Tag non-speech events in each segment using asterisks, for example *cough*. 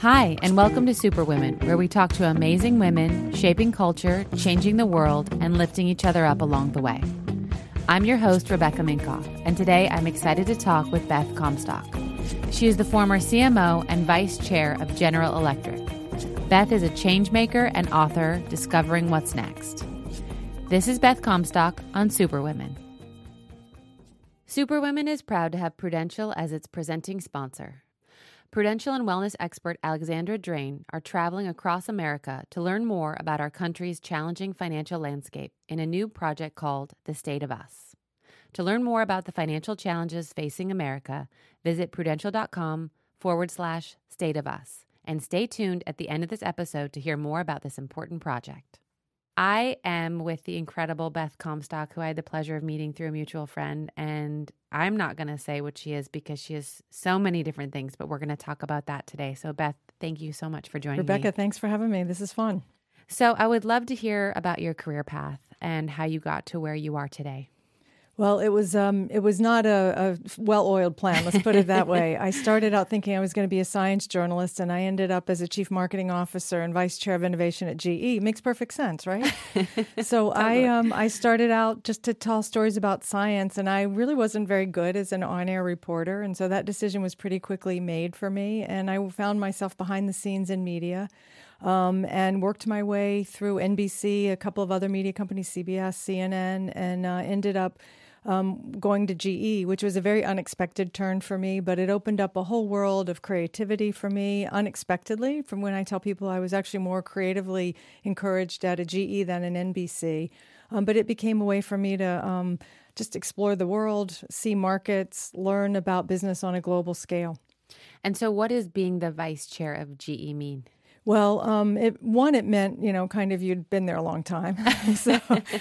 Hi, and welcome to Superwomen, where we talk to amazing women, shaping culture, changing the world, and lifting each other up along the way. I'm your host, Rebecca Minkoff, and today I'm excited to talk with Beth Comstock. She is the former CMO and vice chair of General Electric. Beth is a changemaker and author discovering what's next. This is Beth Comstock on Superwomen. Superwomen is proud to have Prudential as its presenting sponsor. Prudential and wellness expert Alexandra Drain are traveling across America to learn more about our country's challenging financial landscape in a new project called The State of Us. To learn more about the financial challenges facing America, visit prudential.com forward slash state of us and stay tuned at the end of this episode to hear more about this important project. I am with the incredible Beth Comstock, who I had the pleasure of meeting through a mutual friend. And I'm not going to say what she is because she is so many different things, but we're going to talk about that today. So, Beth, thank you so much for joining Rebecca, me. Rebecca, thanks for having me. This is fun. So, I would love to hear about your career path and how you got to where you are today. Well, it was um, it was not a, a well-oiled plan. Let's put it that way. *laughs* I started out thinking I was going to be a science journalist, and I ended up as a chief marketing officer and vice chair of innovation at GE. Makes perfect sense, right? *laughs* so I um, I started out just to tell stories about science, and I really wasn't very good as an on-air reporter, and so that decision was pretty quickly made for me, and I found myself behind the scenes in media. Um, and worked my way through NBC, a couple of other media companies, CBS, CNN, and uh, ended up um, going to GE, which was a very unexpected turn for me, but it opened up a whole world of creativity for me unexpectedly. From when I tell people I was actually more creatively encouraged at a GE than an NBC. Um, but it became a way for me to um, just explore the world, see markets, learn about business on a global scale. And so, what does being the vice chair of GE mean? Well, um, it, one, it meant, you know, kind of you'd been there a long time. *laughs* so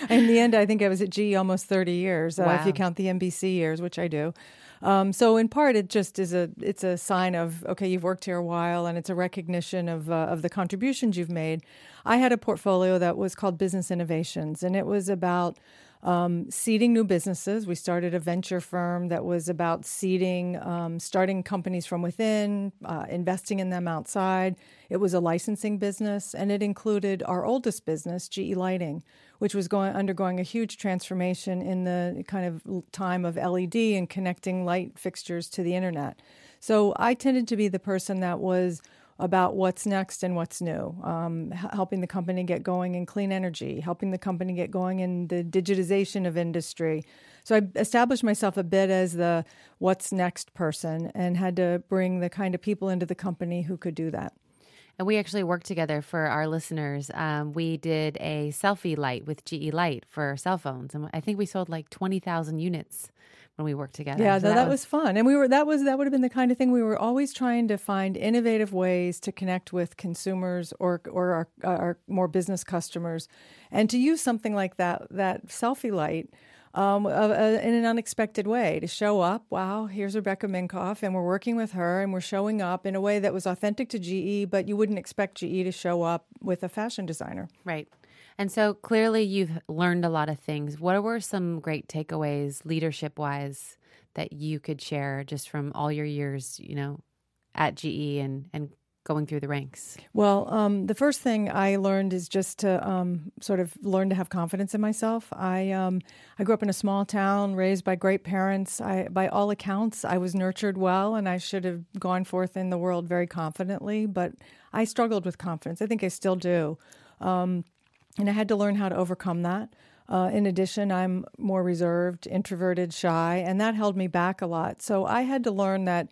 in the end, I think I was at GE almost 30 years, uh, if you count the NBC years, which I do. Um, so in part, it just is a it's a sign of okay, you've worked here a while, and it's a recognition of uh, of the contributions you've made. I had a portfolio that was called Business Innovations, and it was about um, seeding new businesses. We started a venture firm that was about seeding, um, starting companies from within, uh, investing in them outside. It was a licensing business, and it included our oldest business, GE Lighting, which was going undergoing a huge transformation in the kind of time of LED and connecting light fixtures to the internet. So I tended to be the person that was about what's next and what's new, um, helping the company get going in clean energy, helping the company get going in the digitization of industry. So I established myself a bit as the what's next person and had to bring the kind of people into the company who could do that. And we actually worked together for our listeners. Um, we did a selfie light with GE Light for cell phones, and I think we sold like twenty thousand units when we worked together. Yeah, so that, that was, was, fun, and we were that was that would have been the kind of thing we were always trying to find innovative ways to connect with consumers or or our, our more business customers, and to use something like that that selfie light. Um, uh, uh, in an unexpected way to show up. Wow, here's Rebecca Minkoff, and we're working with her, and we're showing up in a way that was authentic to GE, but you wouldn't expect GE to show up with a fashion designer. Right. And so clearly you've learned a lot of things. What were some great takeaways leadership wise that you could share just from all your years, you know, at GE and, and going through the ranks? Well, um, the first thing I learned is just to um, sort of learn to have confidence in myself. I um, I grew up in a small town, raised by great parents. I, by all accounts, I was nurtured well, and I should have gone forth in the world very confidently. But I struggled with confidence. I think I still do. Um, and I had to learn how to overcome that. Uh, in addition, I'm more reserved, introverted, shy, and that held me back a lot. So I had to learn that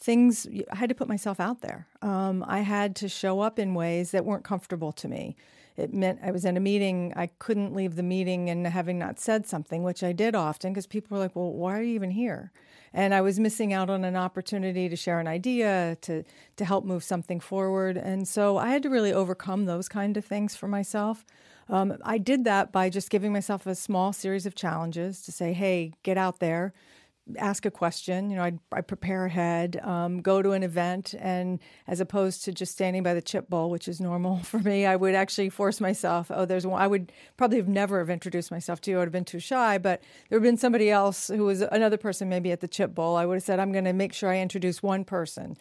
things, I had to put myself out there. Um, I had to show up in ways that weren't comfortable to me. it meant I was in a meeting, I couldn't leave the meeting and having not said something, which I did often because people were like, well, why are you even here? And I was missing out on an opportunity to share an idea, to, to help move something forward. And so I had to really overcome those kind of things for myself. Um, I did that by just giving myself a small series of challenges to say, hey, get out there, ask a question. You know, I'd, i prepare ahead, um, go to an event, and as opposed to just standing by the chip bowl, which is normal *laughs* for me, I would actually force myself. Oh, there's one. I would probably have never have introduced myself to you. I would have been too shy, but there would have been somebody else who was another person, maybe at the chip bowl. I would have said, I'm going to make sure I introduce one person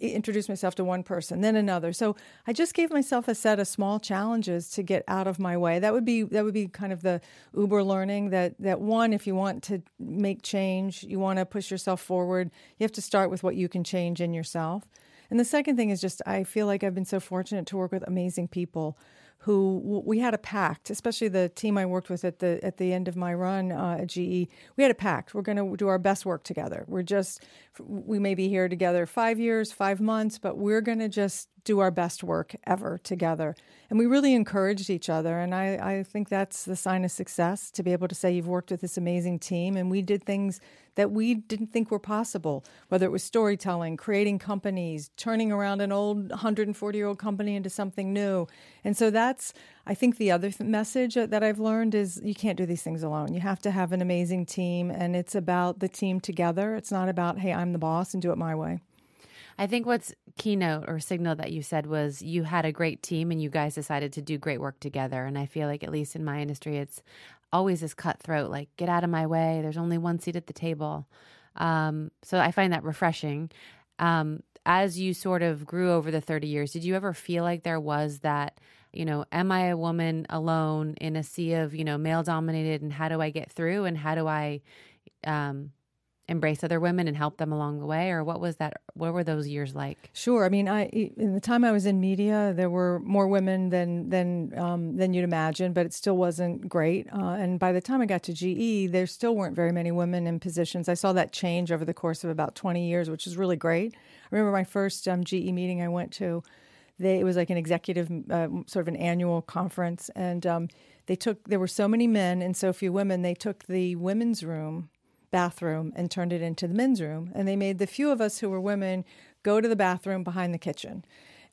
introduce myself to one person, then another. So I just gave myself a set of small challenges to get out of my way. That would be that would be kind of the Uber learning that that one, if you want to make change, you want to push yourself forward, you have to start with what you can change in yourself. And the second thing is just I feel like I've been so fortunate to work with amazing people who we had a pact, especially the team I worked with at the at the end of my run uh, at GE. We had a pact. We're going to do our best work together. We're just we may be here together five years, five months, but we're going to just do our best work ever together. And we really encouraged each other. And I, I think that's the sign of success to be able to say you've worked with this amazing team and we did things that we didn't think were possible, whether it was storytelling, creating companies, turning around an old 140 year old company into something new. And so that's, I think, the other th- message that I've learned is you can't do these things alone. You have to have an amazing team, and it's about the team together. It's not about, hey, I'm the boss and do it my way. I think what's keynote or signal that you said was you had a great team and you guys decided to do great work together. And I feel like, at least in my industry, it's always this cutthroat like, get out of my way. There's only one seat at the table. Um, so I find that refreshing. Um, as you sort of grew over the 30 years, did you ever feel like there was that, you know, am I a woman alone in a sea of, you know, male dominated and how do I get through and how do I, um, embrace other women and help them along the way? Or what was that what were those years like? Sure. I mean i in the time i was in media there were more women than than um, than you'd imagine but it still wasn't great. Uh, and by the time i got to ge there still weren't very many women in positions. I saw that change over the course of about 20 years which is really great. I remember my first um, ge meeting i went to they, it was like an executive uh, sort of an annual conference. And um, they took there were so many men and so few women they took the women's room bathroom and turned it into the men's room. And they made the few of us who were women go to the bathroom behind the kitchen.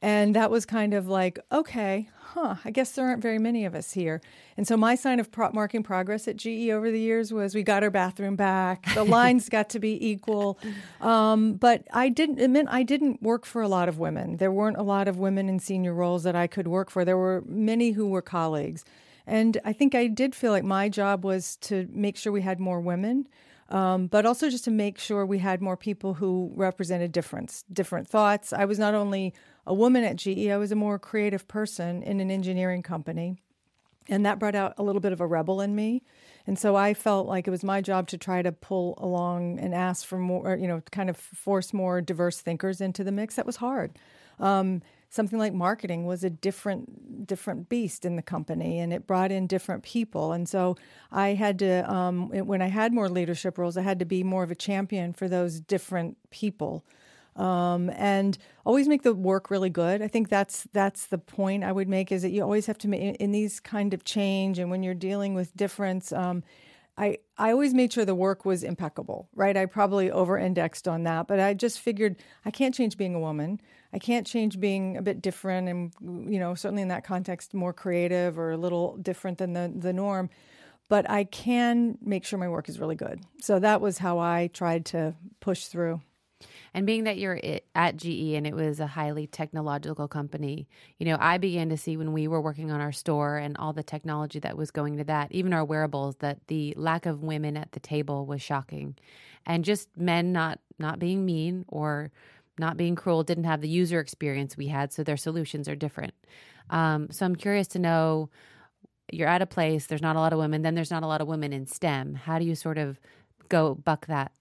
And that was kind of like, okay, huh, I guess there aren't very many of us here. And so my sign of pro- marking progress at GE over the years was we got our bathroom back. The *laughs* lines got to be equal. Um, but I didn't, it meant I didn't work for a lot of women. There weren't a lot of women in senior roles that I could work for. There were many who were colleagues. And I think I did feel like my job was to make sure we had more women um, but also just to make sure we had more people who represented difference, different thoughts. I was not only a woman at GE, I was a more creative person in an engineering company. And that brought out a little bit of a rebel in me. And so I felt like it was my job to try to pull along and ask for more, you know, kind of force more diverse thinkers into the mix. That was hard. Um, something like marketing was a different different beast in the company and it brought in different people and so i had to um, when i had more leadership roles i had to be more of a champion for those different people um, and always make the work really good. I think that's that's the point I would make is that you always have to make in these kind of change and when you're dealing with difference. Um, I, I always made sure the work was impeccable, right? I probably over indexed on that, but I just figured I can't change being a woman. I can't change being a bit different and, you know, certainly in that context, more creative or a little different than the, the norm. But I can make sure my work is really good. So that was how I tried to push through. And being that you're at GE and it was a highly technological company, you know, I began to see when we were working on our store and all the technology that was going to that, even our wearables, that the lack of women at the table was shocking. And just men not not being mean or not being cruel didn't have the user experience we had, so their solutions are different. Um, so I'm curious to know you're at a place, there's not a lot of women, then there's not a lot of women in STEM. How do you sort of go buck that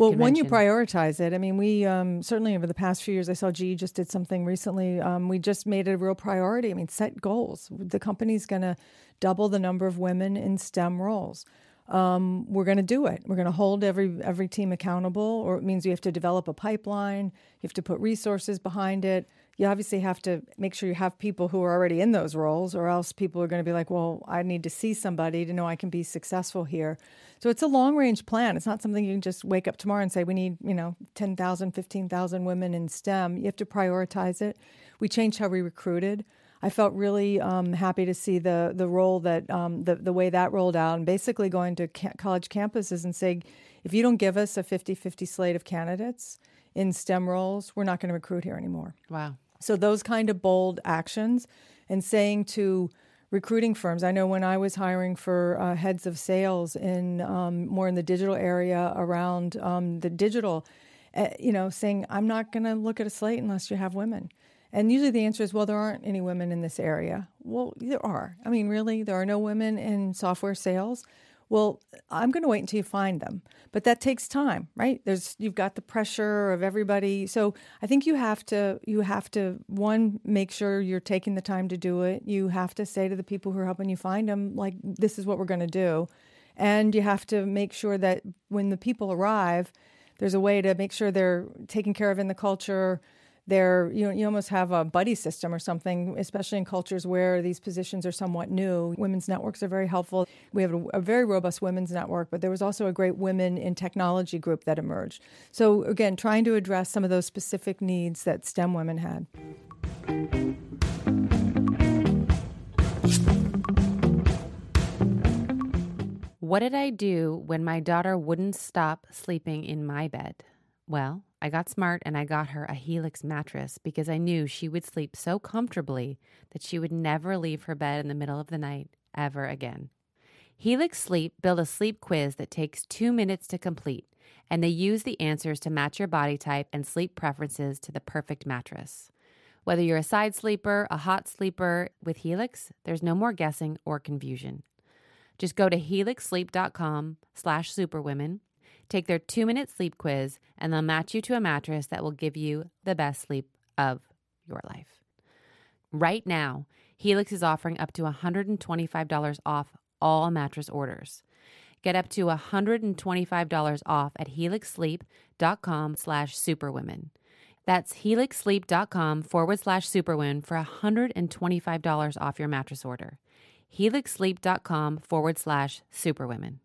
well, convention. when you prioritize it, I mean, we um, certainly over the past few years, I saw GE just did something recently. Um, we just made it a real priority. I mean, set goals. The company's going to double the number of women in STEM roles. Um, we're going to do it. We're going to hold every every team accountable, or it means you have to develop a pipeline. You have to put resources behind it. You obviously have to make sure you have people who are already in those roles, or else people are going to be like, well, I need to see somebody to know I can be successful here. So it's a long range plan. It's not something you can just wake up tomorrow and say, we need, you know, 10,000, 15,000 women in STEM. You have to prioritize it. We changed how we recruited. I felt really um, happy to see the the role that um, the the way that rolled out, and basically going to ca- college campuses and saying, if you don't give us a 50-50 slate of candidates in STEM roles, we're not going to recruit here anymore. Wow. So those kind of bold actions and saying to recruiting firms. I know when I was hiring for uh, heads of sales in um, more in the digital area around um, the digital, uh, you know, saying I'm not going to look at a slate unless you have women. And usually the answer is, well, there aren't any women in this area. Well, there are. I mean, really, there are no women in software sales. Well, I'm going to wait until you find them. But that takes time, right? There's you've got the pressure of everybody. So I think you have to you have to one make sure you're taking the time to do it. You have to say to the people who are helping you find them like this is what we're going to do. And you have to make sure that when the people arrive, there's a way to make sure they're taken care of in the culture they're you know you almost have a buddy system or something especially in cultures where these positions are somewhat new. Women's networks are very helpful. We have a, a, very robust women's network but there was also a great women in technology group that emerged. So again trying to address some of those specific needs that stem women had. What did i do when my daughter wouldn't stop sleeping in my bed? Well I got smart and I got her a Helix mattress because I knew she would sleep so comfortably that she would never leave her bed in the middle of the night ever again. Helix Sleep built a sleep quiz that takes two minutes to complete, and they use the answers to match your body type and sleep preferences to the perfect mattress. Whether you're a side sleeper, a hot sleeper, with Helix, there's no more guessing or confusion. Just go to helixsleep.com slash superwomen Take their two minute sleep quiz, and they'll match you to a mattress that will give you the best sleep of your life. Right now, Helix is offering up to $125 off all mattress orders. Get up to $125 off at helixsleep.com slash superwomen. That's helixsleep.com forward slash superwomen for $125 off your mattress order. helixsleep.com forward slash superwomen.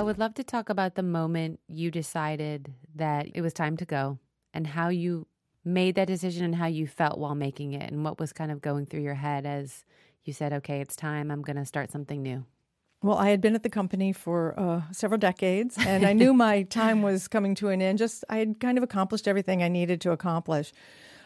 I would love to talk about the moment you decided that it was time to go and how you made that decision and how you felt while making it and what was kind of going through your head as you said, okay, it's time, I'm going to start something new. Well, I had been at the company for uh, several decades, *laughs* and I knew my time was coming to an end. Just I had kind of accomplished everything I needed to accomplish.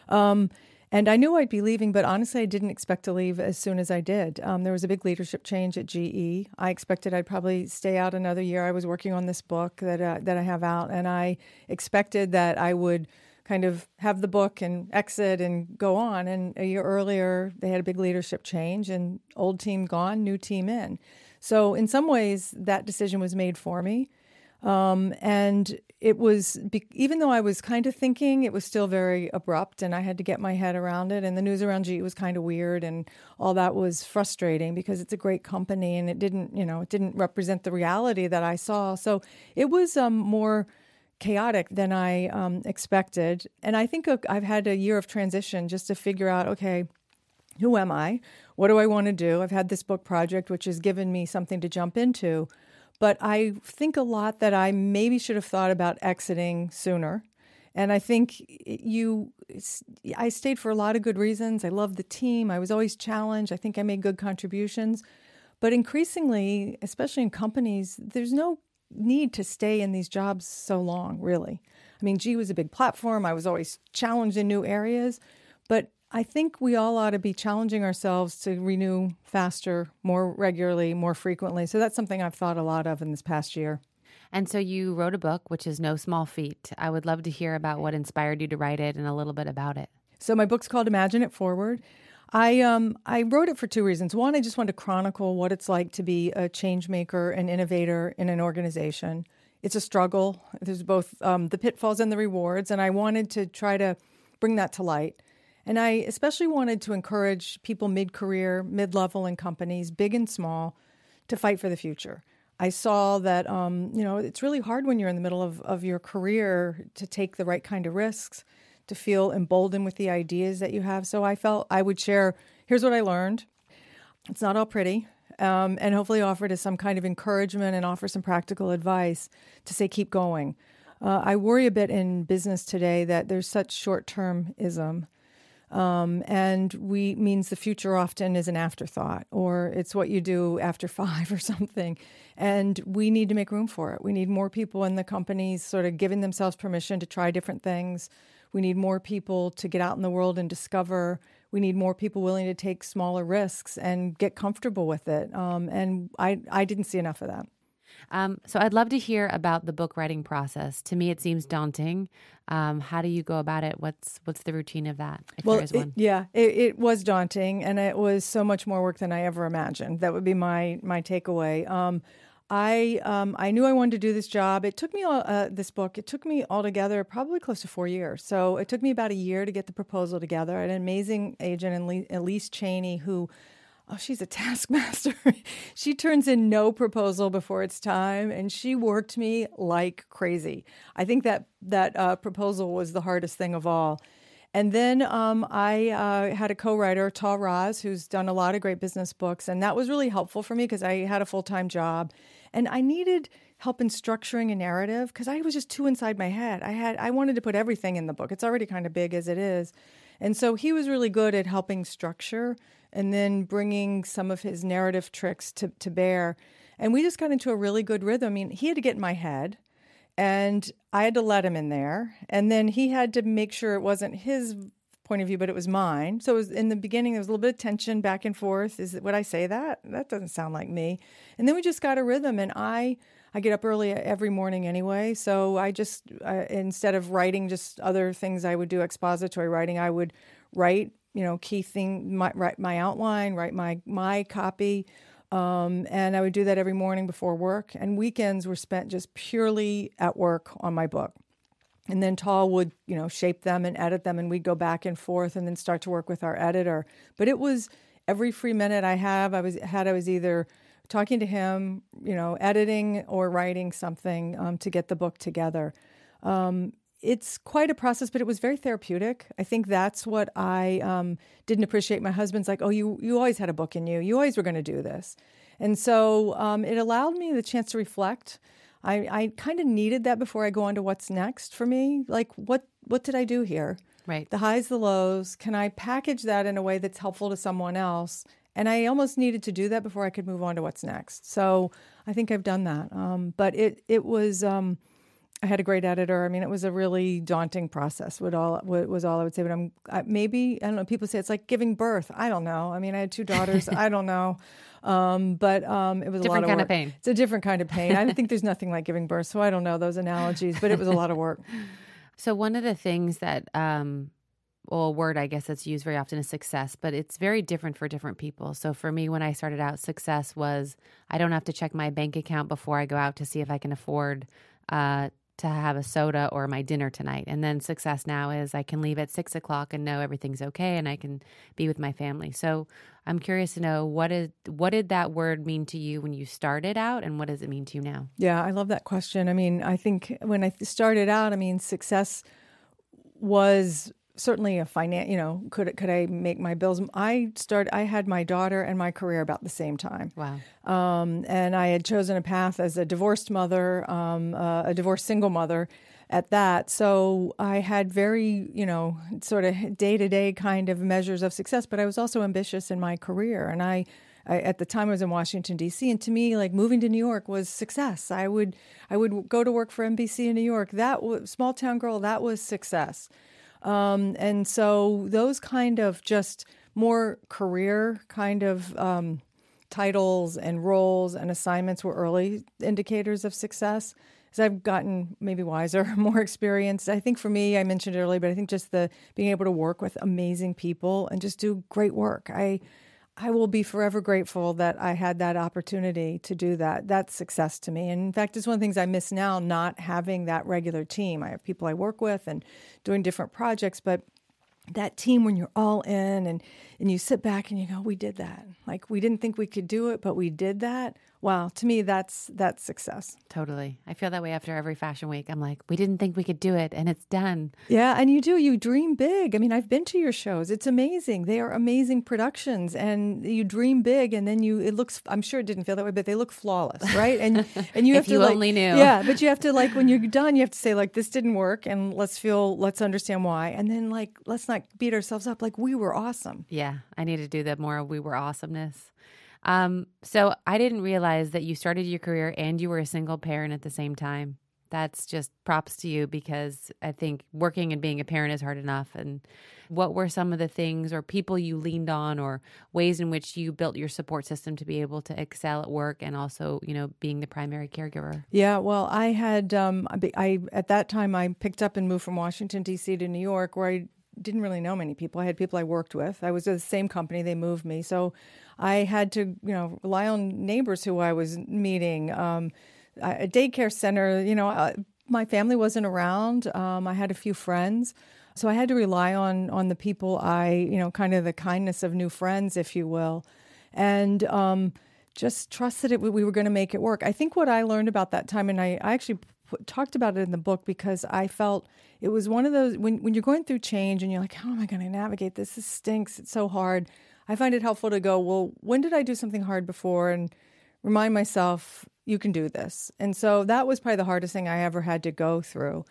Um, and I knew I'd be leaving, but honestly, I didn't expect to leave as soon as I did. Um, there was a big leadership change at GE. I expected I'd probably stay out another year. I was working on this book that uh, that I have out, and I expected that I would kind of have the book and exit and go on. And a year earlier, they had a big leadership change, and old team gone, new team in. So in some ways, that decision was made for me. Um, and it was, even though I was kind of thinking, it was still very abrupt and I had to get my head around it. And the news around GE was kind of weird and all that was frustrating because it's a great company and it didn't, you know, it didn't represent the reality that I saw. So it was um, more chaotic than I um, expected. And I think I've had a year of transition just to figure out, okay, who am I? What do I want to do? I've had this book project, which has given me something to jump into. But I think a lot that I maybe should have thought about exiting sooner. And I think you, I stayed for a lot of good reasons. I loved the team. I was always challenged. I think I made good contributions. But increasingly, especially in companies, there's no need to stay in these jobs so long, really. I mean, G was a big platform. I was always challenged in new areas. But I think we all ought to be challenging ourselves to renew faster, more regularly, more frequently. So that's something I've thought a lot of in this past year. And so you wrote a book, which is no small feat. I would love to hear about what inspired you to write it and a little bit about it. So my book's called Imagine It Forward. I um I wrote it for two reasons. One, I just wanted to chronicle what it's like to be a change maker, an innovator in an organization. It's a struggle. There's both um, the pitfalls and the rewards, and I wanted to try to bring that to light. And I especially wanted to encourage people mid career, mid level in companies, big and small, to fight for the future. I saw that um, you know it's really hard when you're in the middle of, of your career to take the right kind of risks, to feel emboldened with the ideas that you have. So I felt I would share. Here's what I learned. It's not all pretty, um, and hopefully offer to some kind of encouragement and offer some practical advice to say keep going. Uh, I worry a bit in business today that there's such short termism um, and we means the future often is an afterthought or it's what you do after *laughs* five or something. And we need to make room for it. We need more people in the companies sort of giving themselves permission to try different things. We need more people to get out in the world and discover. We need more people willing to take smaller risks and get comfortable with it. Um, and I, I didn't see enough of that. Um, so I'd love to hear about the book writing process. To me, it seems daunting. Um, how do you go about it? What's what's the routine of that? well, it, yeah, it, it, was daunting, and it was so much more work than I ever imagined. That would be my my takeaway. Um, I um, I knew I wanted to do this job. It took me uh, this book. It took me altogether probably close to four years. So it took me about a year to get the proposal together. I had an amazing agent, Elyse Cheney, who oh, she's a *laughs* taskmaster. she turns in no proposal before it's time, and she worked me like crazy. I think that that uh, proposal was the hardest thing of all. And then um, I uh, had a co-writer, Tahl Raz, who's done a lot of great business books, and that was really helpful for me because I had a full-time job, and I needed help in structuring a narrative because I was just too inside my head. I had I wanted to put everything in the book. It's already kind of big as it is, and so he was really good at helping structure and then bringing some of his narrative tricks to, to bear. And we just got into a really good rhythm. I mean, he had to get in my head, and I had to let him in there. And then he had to make sure it wasn't his point of view, but it was mine. So it was in the beginning, there was a little bit of tension back and forth. Is would I say that? That doesn't sound like me. And then we just got a rhythm, and I. I get up early every morning anyway, so I just uh, instead of writing just other things I would do expository writing, I would write you know, key thing, my, write my outline, write my my copy, um, and I would do that every morning before work. And weekends were spent just purely at work on my book. And then Tahl would, you know, shape them and edit them, and we'd go back and forth, and then start to work with our editor. But it was every free minute I have, I was had I was either talking to him, you know, editing or writing something um, to get the book together. Um, it's quite a process, but it was very therapeutic. I think that's what I um, didn't appreciate. My husband's like, "Oh, you you always had a book in you. You always were going to do this," and so um, it allowed me the chance to reflect. I, I kind of needed that before I go on to what's next for me. Like, what what did I do here? Right. The highs, the lows. Can I package that in a way that's helpful to someone else? And I almost needed to do that before I could move on to what's next. So I think I've done that. Um, but it it was. Um, I had a great editor. I mean, it was a really daunting process. What all was all I would say. But I'm I, maybe I don't know. People say it's like giving birth. I don't know. I mean, I had two daughters. I don't know. *laughs* Um, but um, it was different a lot of kind work. of pain. It's a different kind of pain. I think there's nothing like giving birth. So I don't know those analogies, but it was a lot of work. *laughs* So one of the things that um, well, a word I guess that's used very often is success, but it's very different for different people. So for me, when I started out, success was I don't have to check my bank account before I go out to see if I can afford uh, to have a soda or my dinner tonight. And then success now is I can leave at six o'clock and know everything's okay and I can be with my family. So I'm curious to know what is what did that word mean to you when you started out and what does it mean to you now? Yeah, I love that question. I mean, I think when I started out, I mean, success was certainly a finance you know could could i make my bills i started i had my daughter and my career about the same time wow um, and i had chosen a path as a divorced mother um, uh, a divorced single mother at that so i had very you know sort of day-to-day kind of measures of success but i was also ambitious in my career and i I, at the time I was in Washington D.C. and to me like moving to New York was success. I would I would go to work for NBC in New York. That was small town girl. That was success. Um, and so those kind of just more career kind of um, titles and roles and assignments were early indicators of success. As I've gotten maybe wiser, *laughs* more experienced, I think for me, I mentioned it earlier, but I think just the being able to work with amazing people and just do great work. I I will be forever grateful that I had that opportunity to do that. That's success to me. And in fact, it's one of the things I miss now not having that regular team. I have people I work with and doing different projects, but that team when you're all in and and you sit back and you go we did that like we didn't think we could do it but we did that wow, to me, that's that's success. Totally. I feel that way after every fashion week. I'm like, we didn't think we could do it, and it's done. Yeah, and you do. You dream big. I mean, I've been to your shows. It's amazing. They are amazing productions, and you dream big, and then you. It looks. I'm sure it didn't feel that way, but they look flawless, right? And and you *laughs* have to you like, only knew. Yeah, but you have to like when you're done, you have to say like this didn't work, and let's feel. Let's understand why, and then like let's not beat ourselves up. Like we were awesome. Yeah, I need to do that more. We were awesomeness. Um, so I didn't realize that you started your career and you were a single parent at the same time. That's just props to you because I think working and being a parent is hard enough. And what were some of the things or people you leaned on or ways in which you built your support system to be able to excel at work and also, you know, being the primary caregiver? Yeah, well, I had, um, I, at that time, I picked up and moved from Washington, D.C. to New York, where I didn't really know many people. I had people I worked with. I was at the same company, they moved me. So I had to, you know, rely on neighbors who I was meeting. Um, a daycare center, you know, uh, my family wasn't around. Um, I had a few friends, so I had to rely on on the people I, you know, kind of the kindness of new friends, if you will, and um, just trust that it, we were going to make it work. I think what I learned about that time, and I, I actually talked about it in the book because I felt it was one of those when when you're going through change and you're like, how am I going to navigate this? This stinks. It's so hard. I find it helpful to go, well, when did I do something hard before? And remind myself, you can do this. And so that was probably the hardest thing I ever had to go through.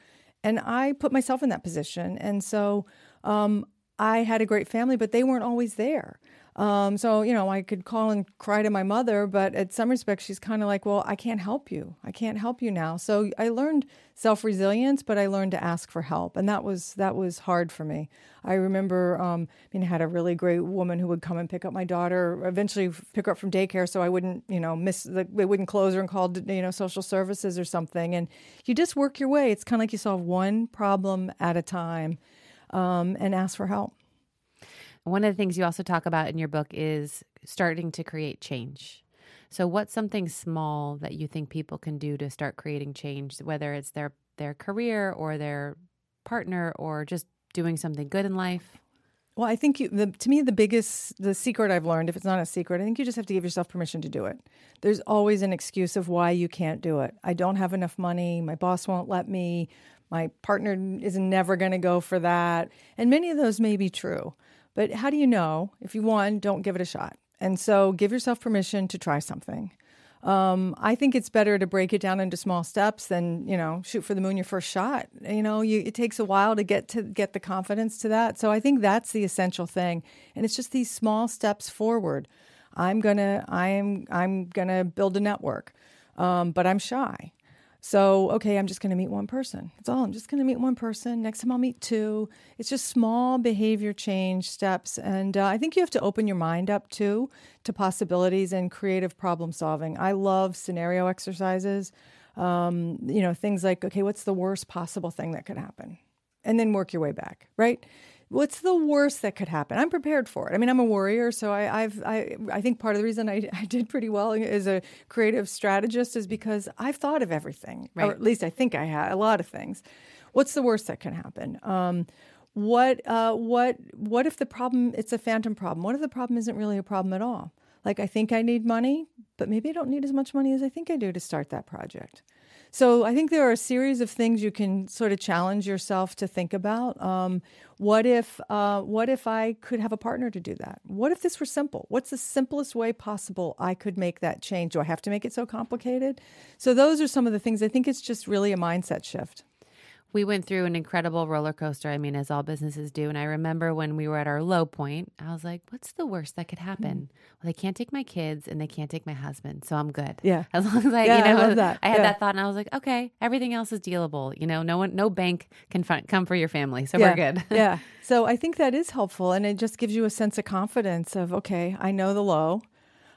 And I put myself in that position. And so um, I had a great family, but they weren't always there. Um, so, you know, I could call and cry to my mother, but at some respects, she's kind of like, well, I can't help you. I can't help you now. So I learned self resilience, but I learned to ask for help. And that was, that was hard for me. I remember, um, I mean, I had a really great woman who would come and pick up my daughter, eventually pick her up from daycare so I wouldn't, you know, miss, the, they wouldn't close her and call, you know, social services or something. And you just work your way. It's kind of like you solve one problem at a time um, and ask for help. One of the things you also talk about in your book is starting to create change. So, what's something small that you think people can do to start creating change, whether it's their their career or their partner or just doing something good in life? Well, I think you, the, to me, the biggest, the secret I've learned, if it's not a secret, I think you just have to give yourself permission to do it. There's always an excuse of why you can't do it. I don't have enough money. My boss won't let me. My partner is never going to go for that. And many of those may be true. But how do you know? If you want, don't give it a shot. And so give yourself permission to try something. Um, I think it's better to break it down into small steps than you know shoot for the moon your first shot. You know, you, it takes a while to get to get the confidence to that. So I think that's the essential thing, and it's just these small steps forward. I'm gonna I'm I'm gonna build a network, um, but I'm shy. So, okay, I'm just going to meet one person. That's all. I'm just going to meet one person. Next time I'll meet two. It's just small behavior change steps. And uh, I think you have to open your mind up too to possibilities and creative problem solving. I love scenario exercises. Um, you know, things like, okay, what's the worst possible thing that could happen? And then work your way back, right? What's the worst that could happen? I'm prepared for it. I mean, I'm a warrior, so I, have I I think part of the reason I, *laughs* I did pretty well as a creative strategist is because I've thought of everything, right. or at least I think I had a lot of things. What's the worst that can happen? Um, what uh, what what if the problem it's a phantom problem? What if the problem isn't really a problem at all? Like I think I need money, but maybe I don't need as much money as I think I do to start that project. So I think there are a series of things you can sort of challenge yourself to think about. Um, what if uh, what if I could have a partner to do that? What if this were simple? What's the simplest way possible I could make that change? Do I have to make it so complicated? So those are some of the things. I think it's just really a mindset shift we went through an incredible roller coaster. I mean, as all businesses do. And I remember when we were at our low point, I was like, what's the worst that could happen? Mm-hmm. Well, they can't take my kids and they can't take my husband. So I'm good. Yeah. *laughs* As long as I, yeah, you know, I, that. I had yeah. that thought and I was like, okay, everything else is dealable. You know, no one, no bank can f- come for your family. So yeah. we're good. *laughs* yeah. So I think that is helpful. And it just gives you a sense of confidence of, okay, I know the low.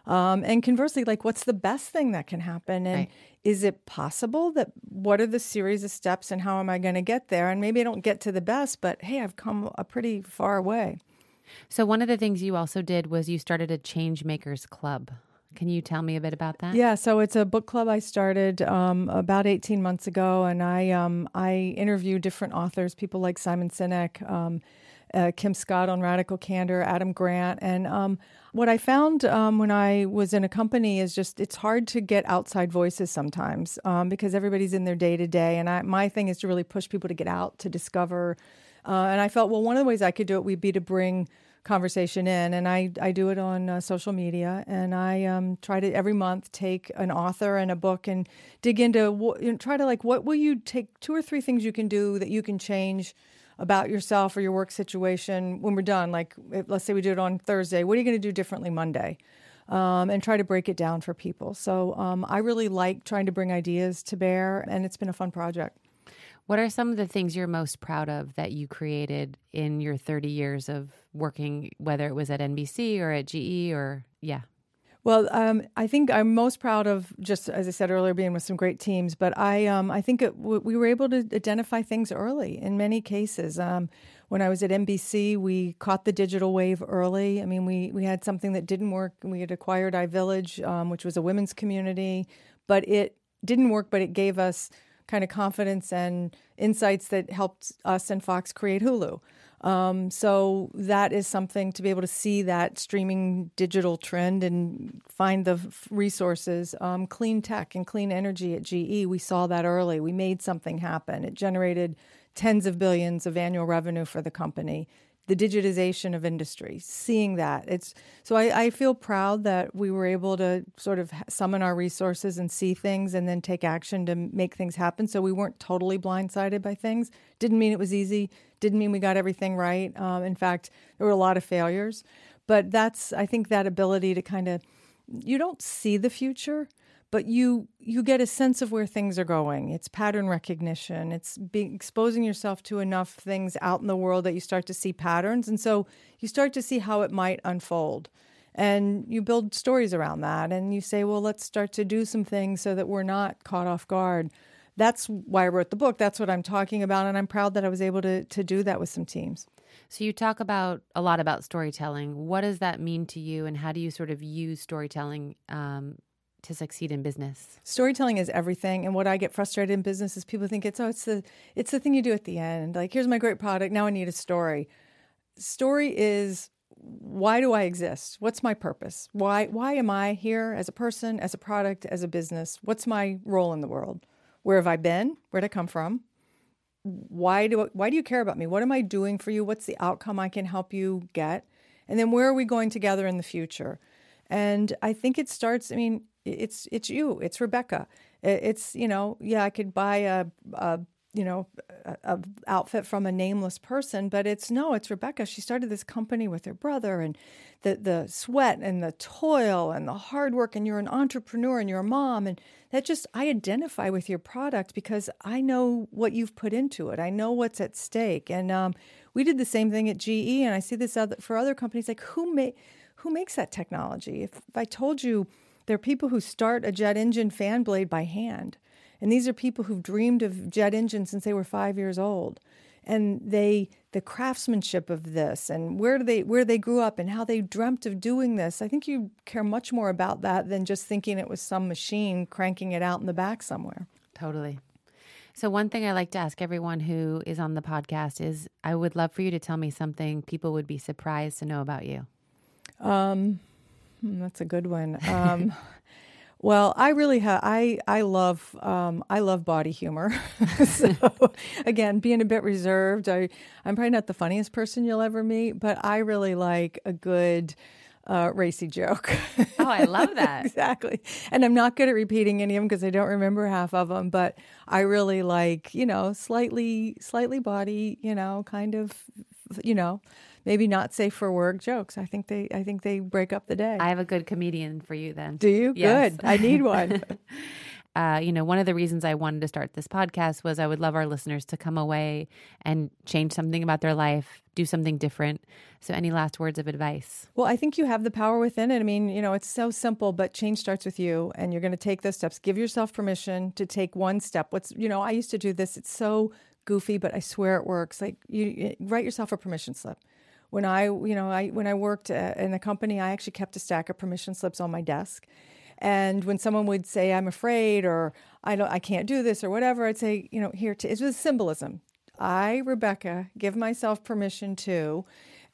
Um, and conversely, like, what's the best thing that can happen? And right. is it possible that what are the series of steps and how am I going to get there? And maybe I don't get to the best, but hey, I've come a pretty far way. So, one of the things you also did was you started a Change Makers Club. Can you tell me a bit about that? Yeah, so it's a book club I started um, about 18 months ago, and I um, I interview different authors, people like Simon Sinek, um, uh, Kim Scott on Radical Candor, Adam Grant. And um, what I found um, when I was in a company is just it's hard to get outside voices sometimes um, because everybody's in their day to day. And I, my thing is to really push people to get out, to discover. Uh, and I felt, well, one of the ways I could do it would be to bring conversation in. And I, I do it on uh, social media. And I um, try to every month take an author and a book and dig into, you know, try to like, what will you take two or three things you can do that you can change about yourself or your work situation when we're done. Like, let's say we do it on Thursday, what are you going to do differently Monday? Um, and try to break it down for people. So um, I really like trying to bring ideas to bear, and it's been a fun project. What are some of the things you're most proud of that you created in your 30 years of working, whether it was at NBC or at GE or, yeah? Well, um, I think I'm most proud of just as I said earlier, being with some great teams. But I, um, I think it, we were able to identify things early in many cases. Um, when I was at NBC, we caught the digital wave early. I mean, we we had something that didn't work. We had acquired iVillage, um, which was a women's community, but it didn't work. But it gave us kind of confidence and insights that helped us and Fox create Hulu. Um, so that is something to be able to see that streaming digital trend and find the resources. Um, clean tech and clean energy at GE, we saw that early. We made something happen. It generated tens of billions of annual revenue for the company the digitization of industry, seeing that. It's so I, I, feel proud that we were able to sort of summon our resources and see things and then take action to make things happen. So we weren't totally blindsided by things. Didn't mean it was easy. Didn't mean we got everything right. Um, in fact, there were a lot of failures. But that's I think that ability to kind of you don't see the future, but you you get a sense of where things are going. It's pattern recognition. It's exposing yourself to enough things out in the world that you start to see patterns, and so you start to see how it might unfold. And you build stories around that, and you say, well, let's start to do some things so that we're not caught off guard. That's why I wrote the book. That's what I'm talking about, and I'm proud that I was able to to do that with some teams. So you talk about a lot about storytelling. What does that mean to you, and how do you sort of use storytelling um, to succeed in business? Storytelling is everything, and what I get frustrated in business is people think it's oh it's the it's the thing you do at the end. Like here's my great product, now I need a story. Story is why do I exist? What's my purpose? Why why am I here as a person, as a product, as a business? What's my role in the world? Where have I been? Where did I come from? Why do why do you care about me? What am I doing for you? What's the outcome I can help you get? And then where are we going together in the future? And I think it starts. I mean, it's it's you. It's Rebecca. It's you know, yeah, I could buy a, a you know, a, a, outfit from a nameless person, but it's no, it's Rebecca. She started this company with her brother, and the the sweat and the toil and the hard work, and you're an entrepreneur and you're a mom, and that just I identify with your product because I know what you've put into it. I know what's at stake, and um, we did the same thing at GE, and I see this other, for other companies. Like who make who makes that technology? If, if I told you there are people who start a jet engine fan blade by hand. And these are people who've dreamed of jet engines since they were five years old. And they the craftsmanship of this and where they where they grew up and how they dreamt of doing this. I think you care much more about that than just thinking it was some machine cranking it out in the back somewhere. Totally. So one thing I like to ask everyone who is on the podcast is I would love for you to tell me something people would be surprised to know about you. Um, that's a good one. Um, *laughs* well, I really have. I I love um, I love body humor. *laughs* so again, being a bit reserved, I I'm probably not the funniest person you'll ever meet, but I really like a good. Uh, racy joke. oh, I love that. *laughs* exactly. And I'm not good at repeating any of them because I don't remember half of them, but I really like, you know, slightly, slightly body, you know, kind of, you know, maybe not safe for work jokes. I think they I think they break up the day. I have a good comedian for you then. Do you? Yes. Good. I need one. *laughs* uh, you know, one of the reasons I wanted to start this podcast was I would love our listeners to come away and change something about their life, do something different. So, any last words of advice? Well, I think you have the power within it. I mean, you know, it's so simple, but change starts with you, and you're going to take those steps. Give yourself permission to take one step. What's, you know, I used to do this. It's so goofy, but I swear it works. Like, you write yourself a permission slip when I, you know, I when I worked uh, in the company, I actually kept a stack of permission slips on my desk. And when someone would say, "I'm afraid," or "I don't, I can't do this," or whatever, I'd say, you know, here to, it was symbolism. I, Rebecca, give myself permission to.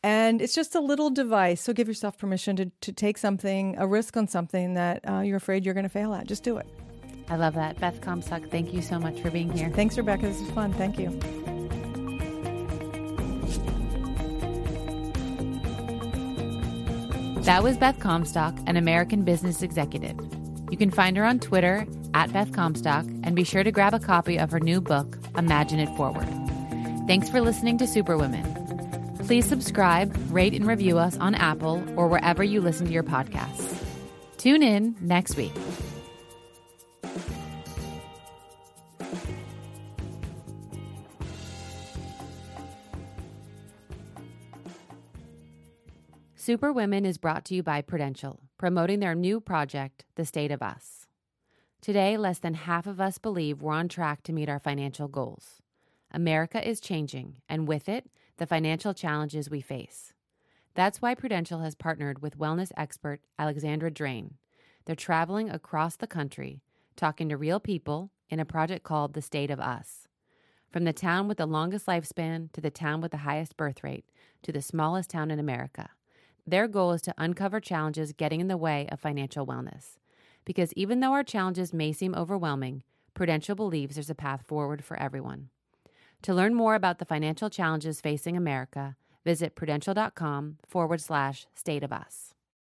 And it's just a little device. So give yourself permission to, to take something, a risk on something that uh, you're afraid you're going to fail at. Just do it. I love that. Beth Comstock, thank you so much for being here. Thanks, Rebecca. This is fun. Thank you. That was Beth Comstock, an American business executive. You can find her on Twitter at Beth Comstock and be sure to grab a copy of her new book, Imagine It Forward. Thanks for listening to Superwomen. Please subscribe, rate, and review us on Apple or wherever you listen to your podcasts. Tune in next week. Superwomen is brought to you by Prudential, promoting their new project, The State of Us. Today, less than half of us believe we're on track to meet our financial goals. America is changing, and with it, the financial challenges we face. That's why Prudential has partnered with wellness expert Alexandra Drane. They're traveling across the country, talking to real people in a project called The State of Us. From the town with the longest lifespan to the town with the highest birth rate to the smallest town in America. Their goal is to uncover challenges getting in the way of financial wellness. Because even though our challenges may seem overwhelming, Prudential believes there's a path forward for everyone. To learn more about the financial challenges facing America, visit prudential.com forward slash state of us.